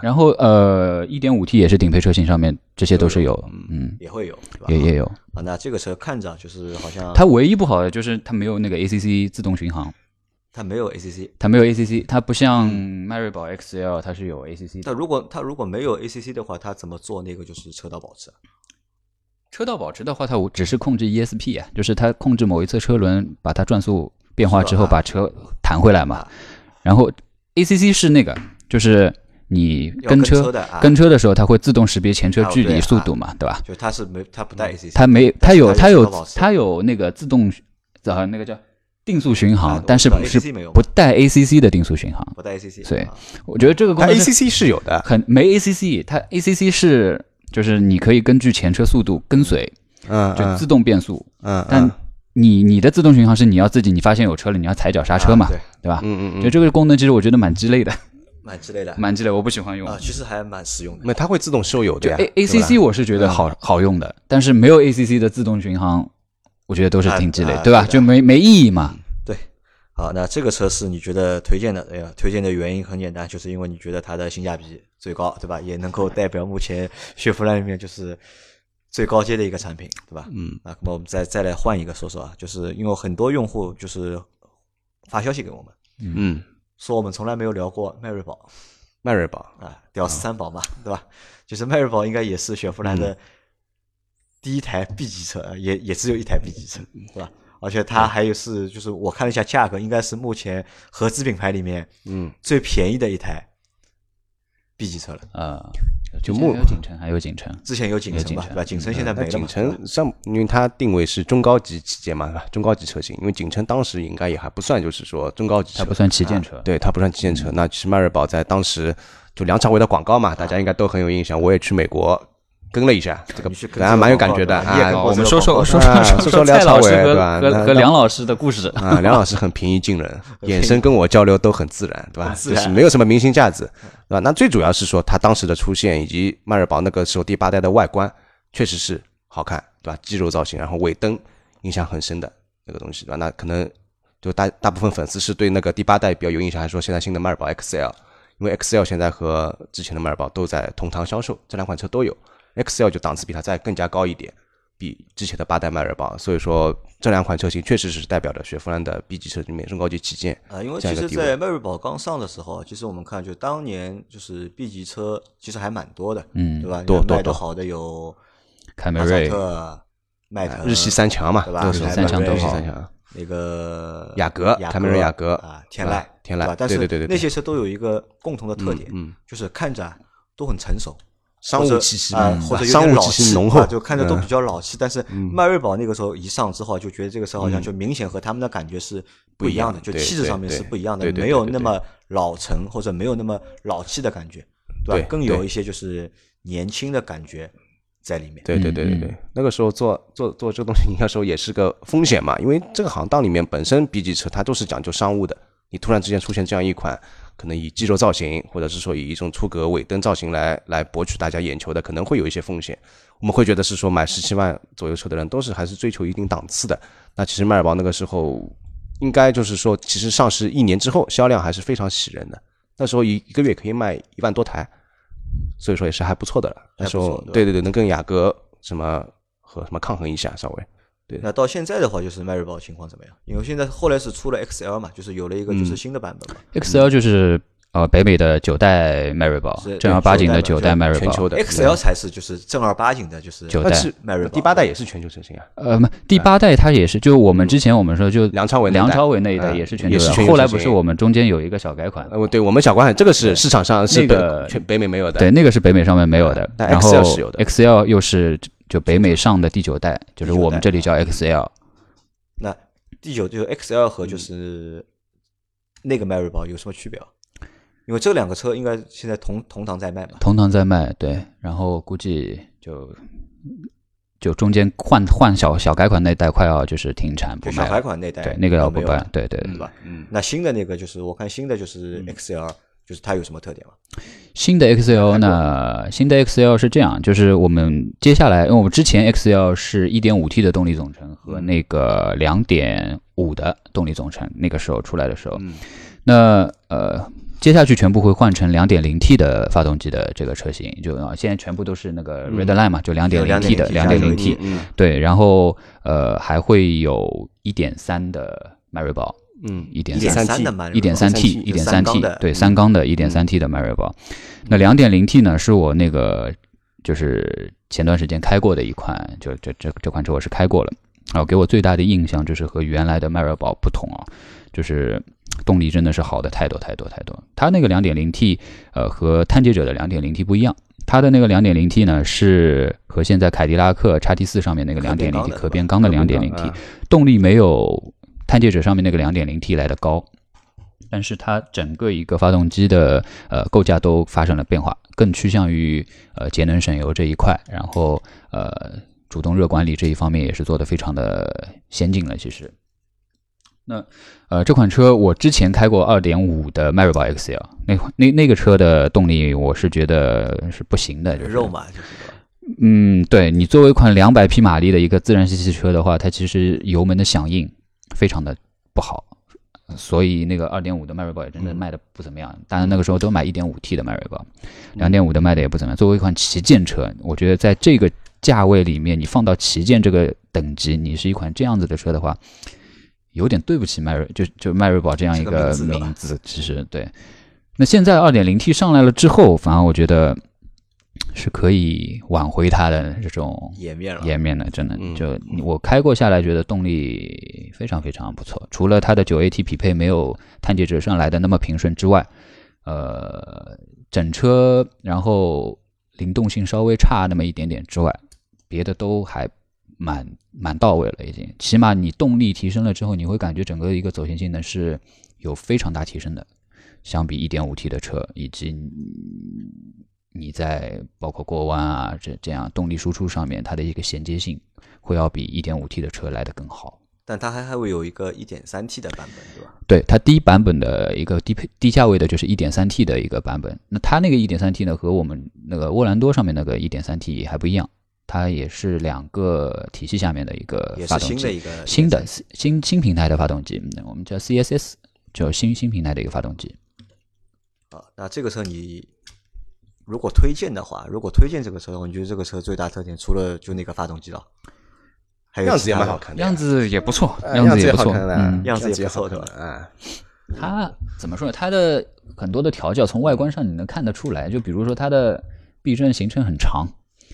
然后呃一点五 T 也是顶配车型上面这些都是有，嗯，也会有？也也有。啊，那这个车看着就是好像它唯一不好的就是它没有那个 ACC 自动巡航，它没有 ACC。它没有 ACC，它不像迈锐宝 XL 它是有 ACC 的。那如果它如果没有 ACC 的话，它怎么做那个就是车道保持啊？车道保持的话，它只是控制 ESP 啊，就是它控制某一侧车轮，把它转速变化之后，把车弹回来嘛。然后 ACC 是那个，就是你跟车车的啊跟车的时候，它会自动识别前车距离、速度嘛，对吧？就它是没它不带 ACC，它没，它有它有它有那个自动呃那个叫定速巡航但是不是不带 ACC 的定速巡航。不带 ACC，所以我觉得这个功能是 ACC 是有的，很没 ACC，它 ACC 是就是你可以根据前车速度跟随，嗯嗯就自动变速，嗯，但嗯你你的自动巡航是你要自己，你发现有车了，你要踩脚刹车嘛，啊对，对吧？嗯嗯嗯，就这个功能，其实我觉得蛮鸡肋的，蛮鸡肋的蛮鸡肋，我不喜欢用。啊，其实还蛮实用的。那它会自动收油的呀 A A C C 我是觉得好好用的，但是没有 A C C 的自动巡航，我觉得都是挺鸡肋啊，对吧？就没没意义嘛。对，好，那这个车是你觉得推荐的？哎呀，推荐的原因很简单，就是因为你觉得它的性价比最高，对吧？也能够代表目前雪佛兰里面就是最高阶的一个产品，对吧？嗯啊，那么我们再再来换一个说说啊，就是因为很多用户就是发消息给我们，嗯，说我们从来没有聊过迈锐宝 迈锐宝，啊，屌丝三宝嘛，对吧？就是迈锐宝应该也是雪佛兰的第一台 B 级车，呃也也只有一台 B 级车，对吧？而且它还有是，就是我看了一下价格，应该是目前合资品牌里面嗯，最便宜的一台 B 级车了。呃，就目有景程，还有景程，之前有景程吧，对吧？景程现在没了景程上，因为它定位是中高级旗舰嘛？中高级车型，因为景程当时应该也还不算，就是说中高级车，它不算旗舰车。对，它不算旗舰车。那其实迈锐宝在当时就梁朝伟的广告嘛，大家应该都很有印象。我也去美国跟了一下，这个你去跟还蛮有感觉的啊我们 说说说啊说说说蔡老师梁朝伟和和和梁老师的故事。啊，梁老师很平易近人，眼神跟我交流都很自然，对吧？很自然就是没有什么明星架子，对吧？那最主要是说他当时的出现，以及迈锐宝那个时候第八代的外观，确实是好看，对吧？肌肉造型，然后尾灯印象很深的那个东西，对吧？那可能就大大部分粉丝是对那个第八代比较有印象，还是说现在新的迈锐宝 XL？因为 XL 现在和之前的迈锐宝都在同堂销售，这两款车都有，XL 就档次比它再更加高一点。比之前的八代迈锐宝，所以说这两款车型确实是代表着雪佛兰的 B 级车里面中高级旗舰啊，因为其实。在迈锐宝刚上的时候，其实我们看，就当年就是 B 级车其实还蛮多的，嗯对吧？多多多卖的好的有凯美瑞，迈腾、日系三强嘛，对吧日系三强都日系好三强。那个雅阁凯美瑞雅阁啊，天籁，天籁？但是对对对对对那些车都有一个共同的特点，嗯，就是看着啊都很成熟，商务气息啊，嗯或者有商务点老气气息浓厚啊，就看着都嗯比较老气。但是迈锐宝那个时候一上之后，就觉得这个车好像就明显和他们的感觉是不一样的，就气质上面是不一样的没有那么老成或者没有那么老气的感觉，对对吧？更有一些就是年轻的感觉在里面。对对对对对，那个时候做做做这个东西，那时候也是个风险嘛，因为这个行当里面本身 B 级车它都是讲究商务的，你突然之间出现这样一款可能以肌肉造型，或者是说以一种出格尾灯造型来来博取大家眼球的，可能会有一些风险。我们会觉得是说买十七万左右车的人都是还是追求一定档次的。那其实迈锐宝那个时候应该就是说，其实上市一年之后销量还是非常喜人的，那时候一一个月可以卖一万多台。所以说也是还不错的了。那时候对对对，能跟雅阁什么和什么抗衡一下，稍微。对。那到现在的话，就是迈锐宝情况怎么样？因为现在后来是出了 XL 嘛，就是有了一个就是新的版本嘛。XL 就是呃北美的九代迈锐宝，正儿八经的九代迈锐宝。XL 才是就是正儿八经的，就是九代迈锐宝。第八代也是全球车型啊。呃，第八代它也是，就我们之前我们说就梁朝伟梁朝伟那一代也是全球，后来不是我们中间有一个小改款。呃，对我们小改款这个是市场上是个全北美没有的。对，那个是北美上面没有的。然后 XL 又是就北美上的第九代，就是我们这里叫 XL。那第九就 XL 和就是那个迈锐宝有什么区别？因为这两个车应该现在同同堂在卖嘛。同堂在卖，对。然后估计就就中间换换小小改款那代快要就是停产不卖。小改款那代对那个要不卖，对对对吧？嗯。那新的那个就是我看新的就是 XL，就是它有什么特点吗？新的 XL 呢？新的 XL 是这样，就是我们接下来，因为我们之前 XL 是一点五 T 的动力总成和那个两点五的动力总成，那个时候出来的时候，那呃。接下去全部会换成两点零 T 的发动机的这个车型，就啊，现在全部都是那个 Redline 嘛，就两点零 T 的两点零 T，对，然后呃还会有一点三的迈锐宝，嗯，一点三 T，一点三 T，一点三 T，对，三缸的一点三 T 的。迈锐宝。那两点零 T 呢，是我那个就是前段时间开过的一款，就这这这款车我是开过了，然后给我最大的印象就是和原来的迈锐宝不同啊，就是。动力真的是好的太多太多太多。它那个 2.0T，呃，和探界者的 2.0T 不一样。它的那个 2.0T 呢，是和现在凯迪拉克 XT4 上面那个 2.0T 可变缸的 2.0T，动力没有探界者上面那个 2.0T 来的高，但是它整个一个发动机的呃构架都发生了变化，更趋向于呃节能省油这一块，然后呃主动热管理这一方面也是做的非常的先进了，其实。那，呃，这款车我之前开过二点五的迈锐宝 XL，那那那个车的动力我是觉得是不行的，就是肉嘛，嗯，对你作为一款两百匹马力的一个自然吸气车的话，它其实油门的响应非常的不好，所以那个二点五的迈锐宝也真的卖的不怎么样。当然那个时候都买一点五 T 的迈锐宝，两点五的卖的也不怎么样。作为一款旗舰车，我觉得在这个价位里面，你放到旗舰这个等级，你是一款这样子的车的话。有点对不起迈锐，就就迈锐宝这样一个名字，其实对。那现在二点零 T 上来了之后，反而我觉得是可以挽回它的这种颜面了，颜面的，真的。就我开过下来，觉得动力非常非常不错。除了它的九 AT 匹配没有探界者上来的那么平顺之外，呃，整车然后灵动性稍微差那么一点点之外，别的都还。蛮蛮到位了，已经，起码你动力提升了之后，你会感觉整个一个走行性能是有非常大提升的，相比一点五 T 的车，以及你在包括过弯啊这这样动力输出上面，它的一个衔接性会要比一点五 T 的车来的更好。但它还还会有一个一点三 T 的版本，对吧？对，它低版本的一个低配低价位的就是一点三 T 的一个版本。那它那个一点三 T 呢，和我们那个沃兰多上面那个一点三 T 还不一样。它也是两个体系下面的一个发动机，新的新新平台的发动机，我们叫 CSS，叫新新平台的一个发动机。啊，那这个车你如果推荐的话，如果推荐这个车的话，你觉得这个车最大特点除了就那个发动机了，还有样子也蛮好看的，样子也不错，样子也不错，样子也不错，对吧？啊，它怎么说呢？它的很多的调教从外观上你能看得出来，就比如说它的避震行程很长。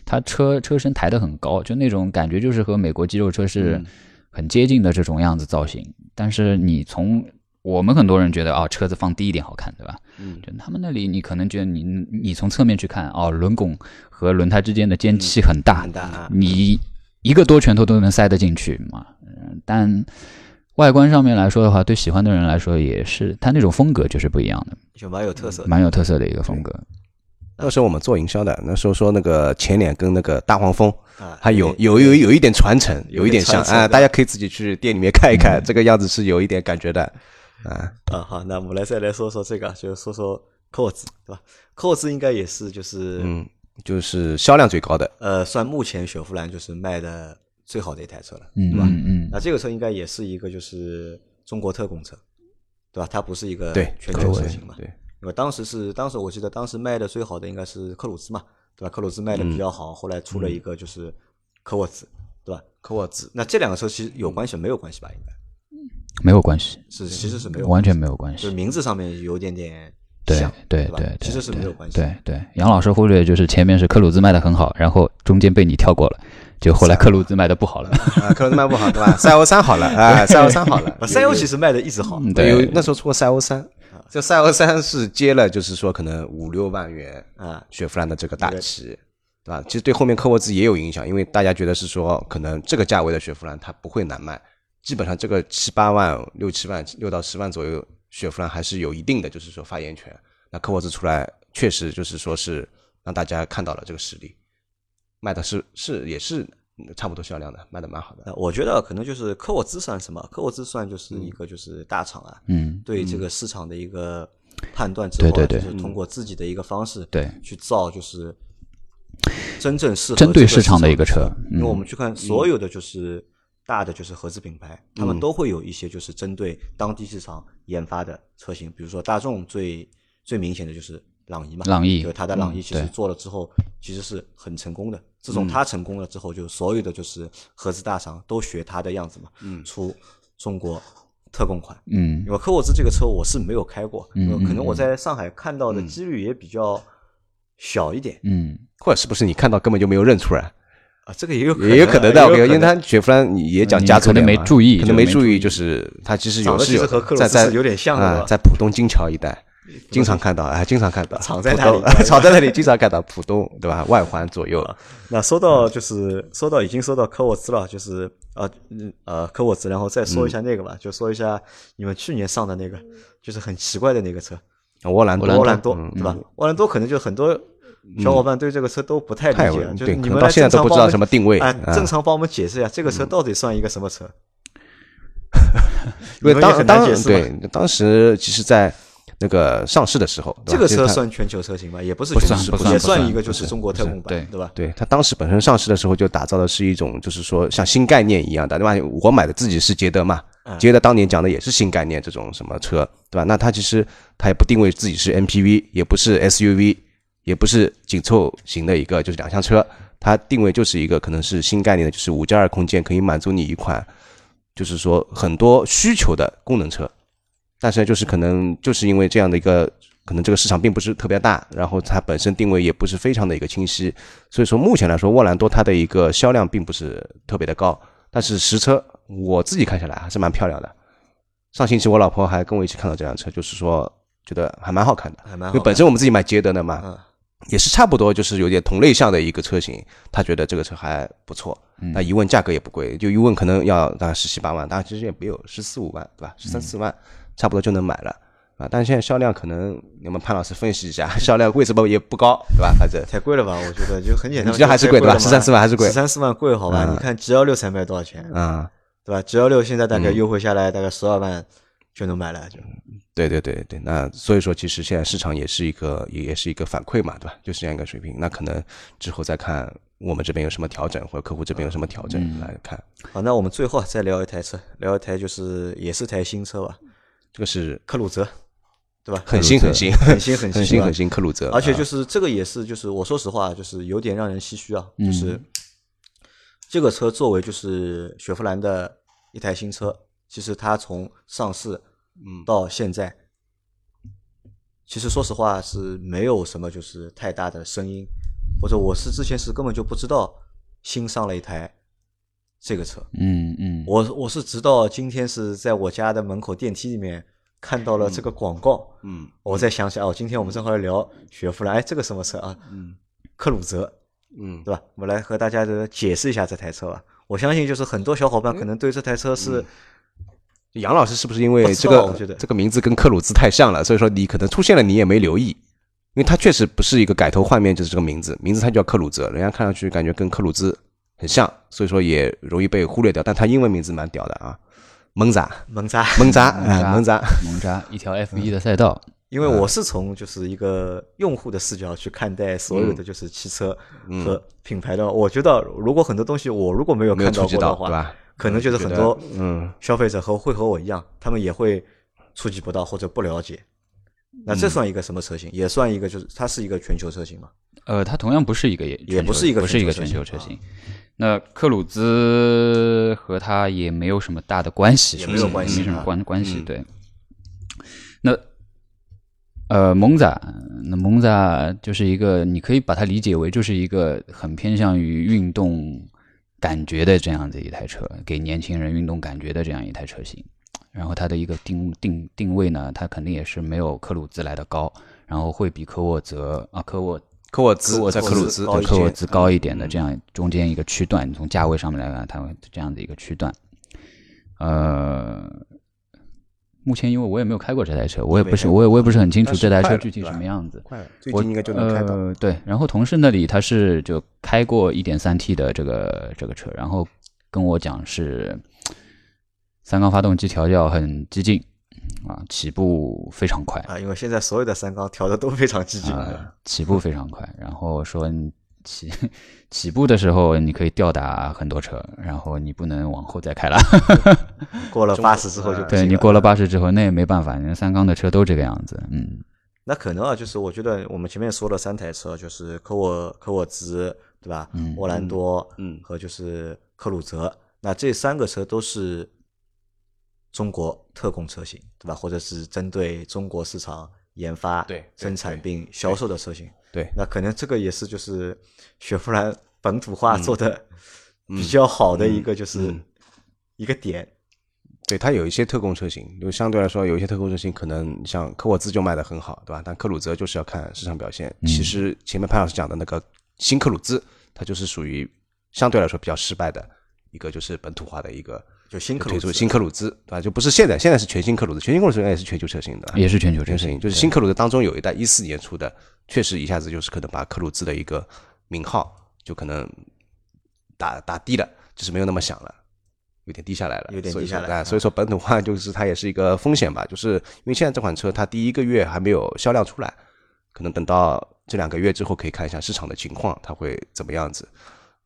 它车车身抬得很高，就那种感觉，就是和美国肌肉车是很接近的这种样子造型。但是你从我们很多人觉得啊，车子放低一点好看，对吧？嗯，就他们那里，你可能觉得你你从侧面去看，哦，轮拱和轮胎之间的间隙很大，很大，你一个多拳头都能塞得进去嘛。嗯，但外观上面来说的话，对喜欢的人来说也是，它那种风格就是不一样的，就蛮有特色，蛮有特色的一个风格。那时候我们做营销的，那时候说那个前脸跟那个大黄蜂啊，还有有有有一点传承，有一点像啊，大家可以自己去店里面看一看，这个样子是有一点感觉的啊啊。好，那我们来再来说说这个，就是说说科沃兹，对吧？科沃兹应该也是就是嗯，就是销量最高的，呃，算目前雪佛兰就是卖的最好的一台车了，嗯对吧？嗯嗯，那这个车应该也是一个就是中国特供车，对吧？它不是一个对全球车型嘛？对。因为当时是当时我记得当时卖的最好的应该是克鲁兹嘛，对吧？克鲁兹卖的比较好，后来出了一个就是科沃兹，对吧？科沃兹，那这两个车其实有关系没有关系吧？应该没有关系，是其实是没有完全没有关系就是。名字上面有点点对像，对对，其实是没有关系。对对，杨老师忽略就是前面是克鲁兹卖的很好，然后中间被你跳过了，就后来克鲁兹卖的不好了。啊，克鲁兹卖不好对吧？赛欧三好了啊，赛欧三好了，赛欧其实卖的一直好，嗯对，有对那时候出过赛欧三，这赛欧三是接了，就是说可能五六万元啊，雪佛兰的这个大旗，对吧？其实对后面科沃兹也有影响，因为大家觉得是说，可能这个价位的雪佛兰它不会难卖，基本上这个七八万、六七万、六到十万左右，雪佛兰还是有一定的就是说发言权。那科沃兹出来，确实就是说是让大家看到了这个实力，卖的是是也是差不多销量的，卖的蛮好的。我觉得可能就是科沃兹算什么？科沃兹算就是一个就是大厂啊，嗯，对这个市场的一个判断之后啊，对对对就是通过自己的一个方式，对去造就是真正适合针对市场的一个车因为我们去看所有的就是大的就是合资品牌，他嗯们都会有一些就是针对当地市场研发的车型，比如说大众最最明显的就是朗逸嘛，朗逸就是它的朗逸嗯其实做了之后其实是很成功的。自从他成功了之后，就所有的就是合资大厂都学他的样子嘛，出中国特供款。嗯。因为科沃兹这个车我是没有开过，嗯可能嗯我在上海看到的几率也比较小一点。嗯，或者是不是你看到根本就没有认出来？啊，这个也有也有可能的，因为也有可能。它雪佛兰你也讲家族你可能没注意可能没注意，就是它其实有是有在在有点像的啊，在浦东金桥一带经常看到，啊，经常看到，藏在那里。藏在那里，经常看到浦东对吧？外环左右，那说到就是说到已经说到科沃兹了，就是呃嗯呃科沃兹，然后再说一下那个吧，就说一下你们去年上的那个，就是很奇怪的那个车，沃兰多，沃兰多嗯对吧？沃兰多可能就很多小伙伴对这个车都不太理太解，就你们来可能到现在都不知道什么定位。正常帮我们解释一下，这个车到底算一个什么车？因为当当对当时其实，在那个上市的时候，这个车算全球车型吗？也不是不全球，算不算也不算一个就是是中国特供版，对对吧？对它当时本身上市的时候就打造的是一种，就是说像新概念一样的，对吧？我买的自己是捷德嘛，嗯捷德当年讲的也是新概念这种什么车，对吧？那它其实它也不定位自己是 MPV，也不是 SUV，也不是紧凑型的一个就是两厢车，它定位就是一个可能是新概念的，就是五加二空间可以满足你一款，就是说很多需求的功能车。但是就是可能就是因为这样的一个，可能这个市场并不是特别大，然后它本身定位也不是非常的一个清晰，所以说目前来说，沃兰多它的一个销量并不是特别的高，但是实车我自己看下来还是蛮漂亮的。上星期我老婆还跟我一起看到这辆车，就是说觉得还蛮好看的，还蛮好看因为本身我们自己买捷德的嘛，嗯也是差不多，就是有点同类项的一个车型，他觉得这个车还不错。那一问价格也不贵，就一问可能要大概十七八万，当然其实也没有十四五万，对吧？十三四万差不多就能买了啊。但是现在销量可能你们潘老师分析一下，销量为什么也不高，对吧？反正太贵了吧？我觉得就很简单，你觉得还是贵对吧十三四万还是贵十三四万贵好吧？嗯你看 G 幺六才卖多少钱，啊、对吧？G 幺六现在大概嗯优惠下来大概十二万就能买了，就对对对对，那所以说其实现在市场也是一个也也是一个反馈嘛，对吧？就是这样一个水平。那可能之后再看我们这边有什么调整，或者客户这边有什么调整来看。好。那我们最后再聊一台车，聊一台就是也是台新车吧，这个是克鲁泽，对吧？很新很新。很新很新很新很新克鲁泽，而且啊。就是这个也是，就是我说实话，就是有点让人唏嘘啊。嗯就是这个车作为就是雪佛兰的一台新车，其实它从上市嗯。到现在，其实说实话是没有什么就是太大的声音，或者我是之前是根本就不知道新上了一台这个车。嗯嗯，我我是直到今天是在我家的门口电梯里面看到了这个广告，嗯我才想起来哦，今天我们正好来聊雪佛兰，哎，这个什么车啊？嗯克鲁泽，嗯对吧？我们来和大家的解释一下这台车吧。我相信就是很多小伙伴可能对这台车是杨老师是不是因为这个这个名字跟克鲁兹太像了，所以说你可能出现了你也没留意？因为它确实不是一个改头换面，就是这个名字，名字它叫克鲁泽，人家看上去感觉跟克鲁兹很像，所以说也容易被忽略掉。但他英文名字蛮屌的啊，蒙扎，蒙扎，蒙扎，哎，蒙扎，蒙扎，一条 F 一的赛道。因为我是从就是一个用户的视角去看待所有的就是汽车和品牌的，我觉得如果很多东西我如果没有看到过的话，可能就是很多嗯消费者和会和我一样，他们也会触及不到或者不了解。那这算一个什么车型？也算一个，就是它是一个全球车型吗？呃，它同样不是一个，也也不是一个，不是一个全球车型。那克鲁兹和它也没有什么大的关系，也没有关系，没什么关关系。对。那呃，蒙扎，那蒙扎就是一个，你可以把它理解为就是一个很偏向于运动感觉的这样的一台车，给年轻人运动感觉的这样一台车型。然后它的一个定定定位呢，它肯定也是没有科鲁兹来的高，然后会比科沃泽啊科沃科沃兹在科鲁兹科沃兹高一点的这样中间一个区段，从价位上面来看，它这样的一个区段。呃，目前因为我也没有开过这台车，我也不是我也我也不是很清楚这台车具体什么样子。快，最近应该就能开到。对，然后同事那里他是就开过一点三 T 的这个这个车，然后跟我讲是。三缸发动机调教很激进啊，起步非常快啊，因为现在所有的三缸调的都非常激进，起步非常快。然后说起 起步的时候你可以吊打很多车，然后你不能往后再开了。过了八十之后就对你过了八十之后那也没办法，你三缸的车都这个样子。嗯，那可能啊，就是我觉得我们前面说了三台车，就是科沃科沃兹对吧？嗯，沃兰多嗯和就是克鲁泽，那这三个车都是。中国特供车型，对吧？或者是针对中国市场研发、对生产并销售的车型，对。那可能这个也是就是雪佛兰本土化做的比较好的一个就是一个点。对，它有一些特供车型，就相对来说有一些特供车型，可能像科沃兹就卖的很好，对吧？但克鲁泽就是要看市场表现。其实前面潘老师讲的那个新克鲁兹，它就是属于相对来说比较失败的一个，就是本土化的一个。就新推出新克鲁兹，对吧？就不是现在，现在是全新克鲁兹，全新克鲁兹应该也是全球车型的，也是全球车型。就是新克鲁兹当中有一代一四年出的，确实一下子就是可能把克鲁兹的一个名号就可能打打低了，就是没有那么响了，有点低下来了，有点低下来。所以说本土化就是它也是一个风险吧，就是因为现在这款车它第一个月还没有销量出来，可能等到这两个月之后可以看一下市场的情况，它会怎么样子，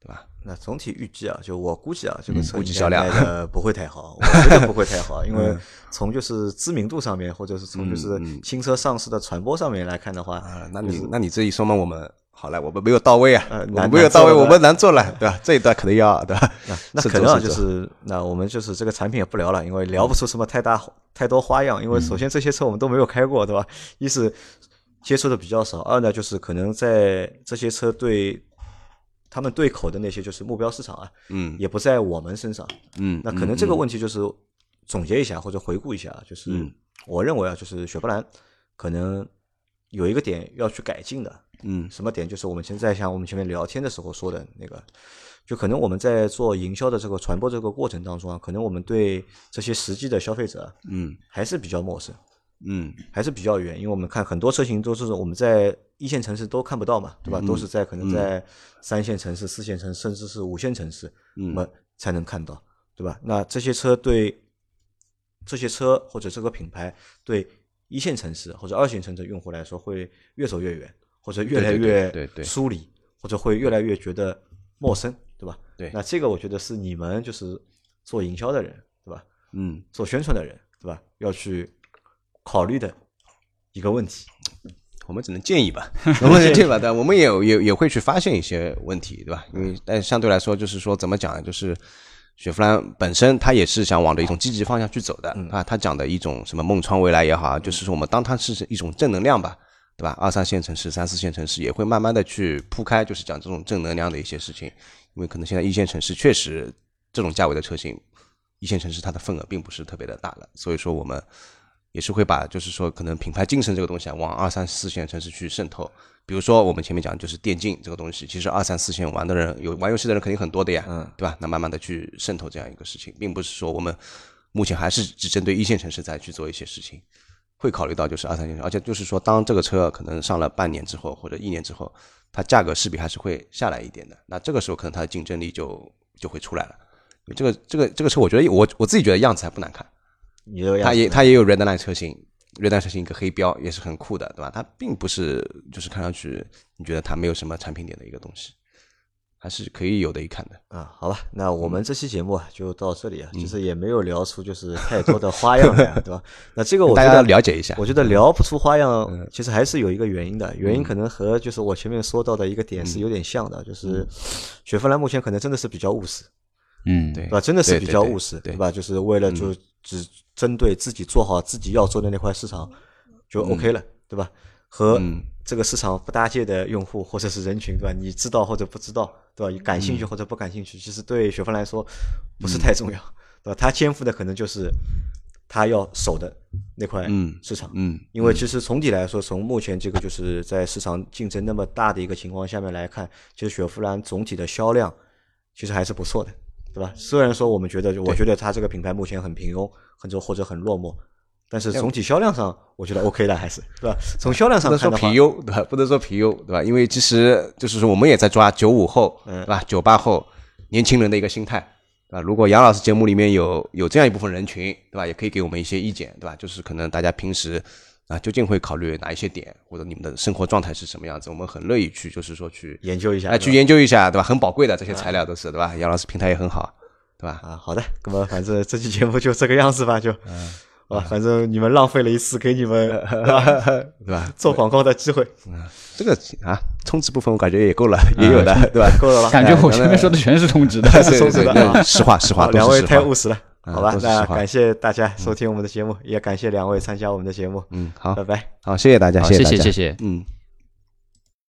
对吧？那总体预计啊，就我估计啊，这个车估计销量呃 不会太好，我觉得不会太好，因为从就是知名度上面，或者是从就是新车上市的传播上面来看的话，啊那你那你这一说嘛，我们好了，我们没有到位啊，我们没有到位，我们难做了，对吧？这一段可能要，对吧？那可能就是那我们就是这个产品也不聊了，因为聊不出什么太大太多花样，因为首先这些车我们都没有开过，对吧？一是接触的比较少，二呢就是可能在这些车对。他们对口的那些就是目标市场啊，嗯，也不在我们身上，嗯，那可能这个问题就是总结一下或者回顾一下，就是我认为啊，就是雪佛兰可能有一个点要去改进的，嗯，什么点？就是我们现在像我们前面聊天的时候说的那个，就可能我们在做营销的这个传播这个过程当中啊，可能我们对这些实际的消费者，嗯，还是比较陌生。嗯，还是比较远，因为我们看很多车型都是我们在一线城市都看不到嘛，对吧？都是在可能在三线城市、四线城市，甚至是五线城市，我们才能看到，对吧？那这些车对这些车或者这个品牌对一线城市或者二线城市用户来说，会越走越远，或者越来越疏离，或者会越来越觉得陌生，对吧？对。那这个我觉得是你们就是做营销的人，对吧？嗯，做宣传的人，对吧？要去。考虑的一个问题，我们只能建议吧，我们建议吧，但我们也也也会去发现一些问题，对吧？因为但相对来说，就是说怎么讲呢？就是雪佛兰本身它也是想往着一种积极方向去走的啊。他讲的一种什么梦窗未来也好，就是说我们当它是一种正能量吧，对吧？二三线城市、三四线城市也会慢慢的去铺开，就是讲这种正能量的一些事情。因为可能现在一线城市确实这种价位的车型，一线城市它的份额并不是特别的大了，所以说我们。也是会把，就是说，可能品牌精神这个东西啊，往二三四线城市去渗透。比如说，我们前面讲就是电竞这个东西，其实二三四线玩的人，有玩游戏的人肯定很多的呀，嗯，对吧？那慢慢的去渗透这样一个事情，并不是说我们目前还是只针对一线城市在去做一些事情。会考虑到就是二三线，而且就是说，当这个车可能上了半年之后或者一年之后，它价格势必还是会下来一点的。那这个时候可能它的竞争力就就会出来了。这个这个这个车，我觉得我我自己觉得样子还不难看。你的它也它也有 Redline 车型，Redline 车型一个黑标也是很酷的，对吧？它并不是就是看上去你觉得它没有什么产品点的一个东西。还是可以有的一看的啊，好吧，那我们这期节目啊就到这里啊，其实也没有聊出就是太多的花样来，对吧？那这个我大家了解一下，我觉得聊不出花样，其实还是有一个原因的，原因可能和就是我前面说到的一个点是有点像的，就是雪佛兰目前可能真的是比较务实，嗯，对，吧？真的是比较务实，对吧？就是为了就只针对自己做好自己要做的那块市场就 OK 了，对吧？和这个市场不搭界的用户或者是人群，对吧？你知道或者不知道，对吧？感兴趣或者不感兴趣，其实对雪佛兰来说不是太重要，对吧？他肩负的可能就是他要守的那块市场，嗯，因为其实总体来说，从目前这个就是在市场竞争那么大的一个情况下面来看，其实雪佛兰总体的销量其实还是不错的，对吧？虽然说我们觉得，我觉得它这个品牌目前很平庸，很多或者很落寞。但是总体销量上，我觉得 OK 的，还是对吧？从销量上看的话，不能说平庸，对吧？不能说平庸，对吧？因为其实就是说，我们也在抓九五后，对吧？九八后年轻人的一个心态，对吧？如果杨老师节目里面有有这样一部分人群，对吧？也可以给我们一些意见，对吧？就是可能大家平时啊，究竟会考虑哪一些点，或者你们的生活状态是什么样子？我们很乐意去，就是说去研究一下，哎，去研究一下，对吧？很宝贵的这些材料都是，对吧？杨老师平台也很好，对吧？啊，好的，那么反正这期节目就这个样子吧，就。啊，反正你们浪费了一次给你们，对吧？做广告的机会，这个啊，充值部分我感觉也够了，也有的，对吧？够了吧？感觉我前面说的全是充值的，是充值的，实话实话。两位太务实了，好吧？那感谢大家收听我们的节目，也感谢两位参加我们的节目。嗯，好，拜拜。好，谢谢大家，谢谢，谢谢谢。嗯。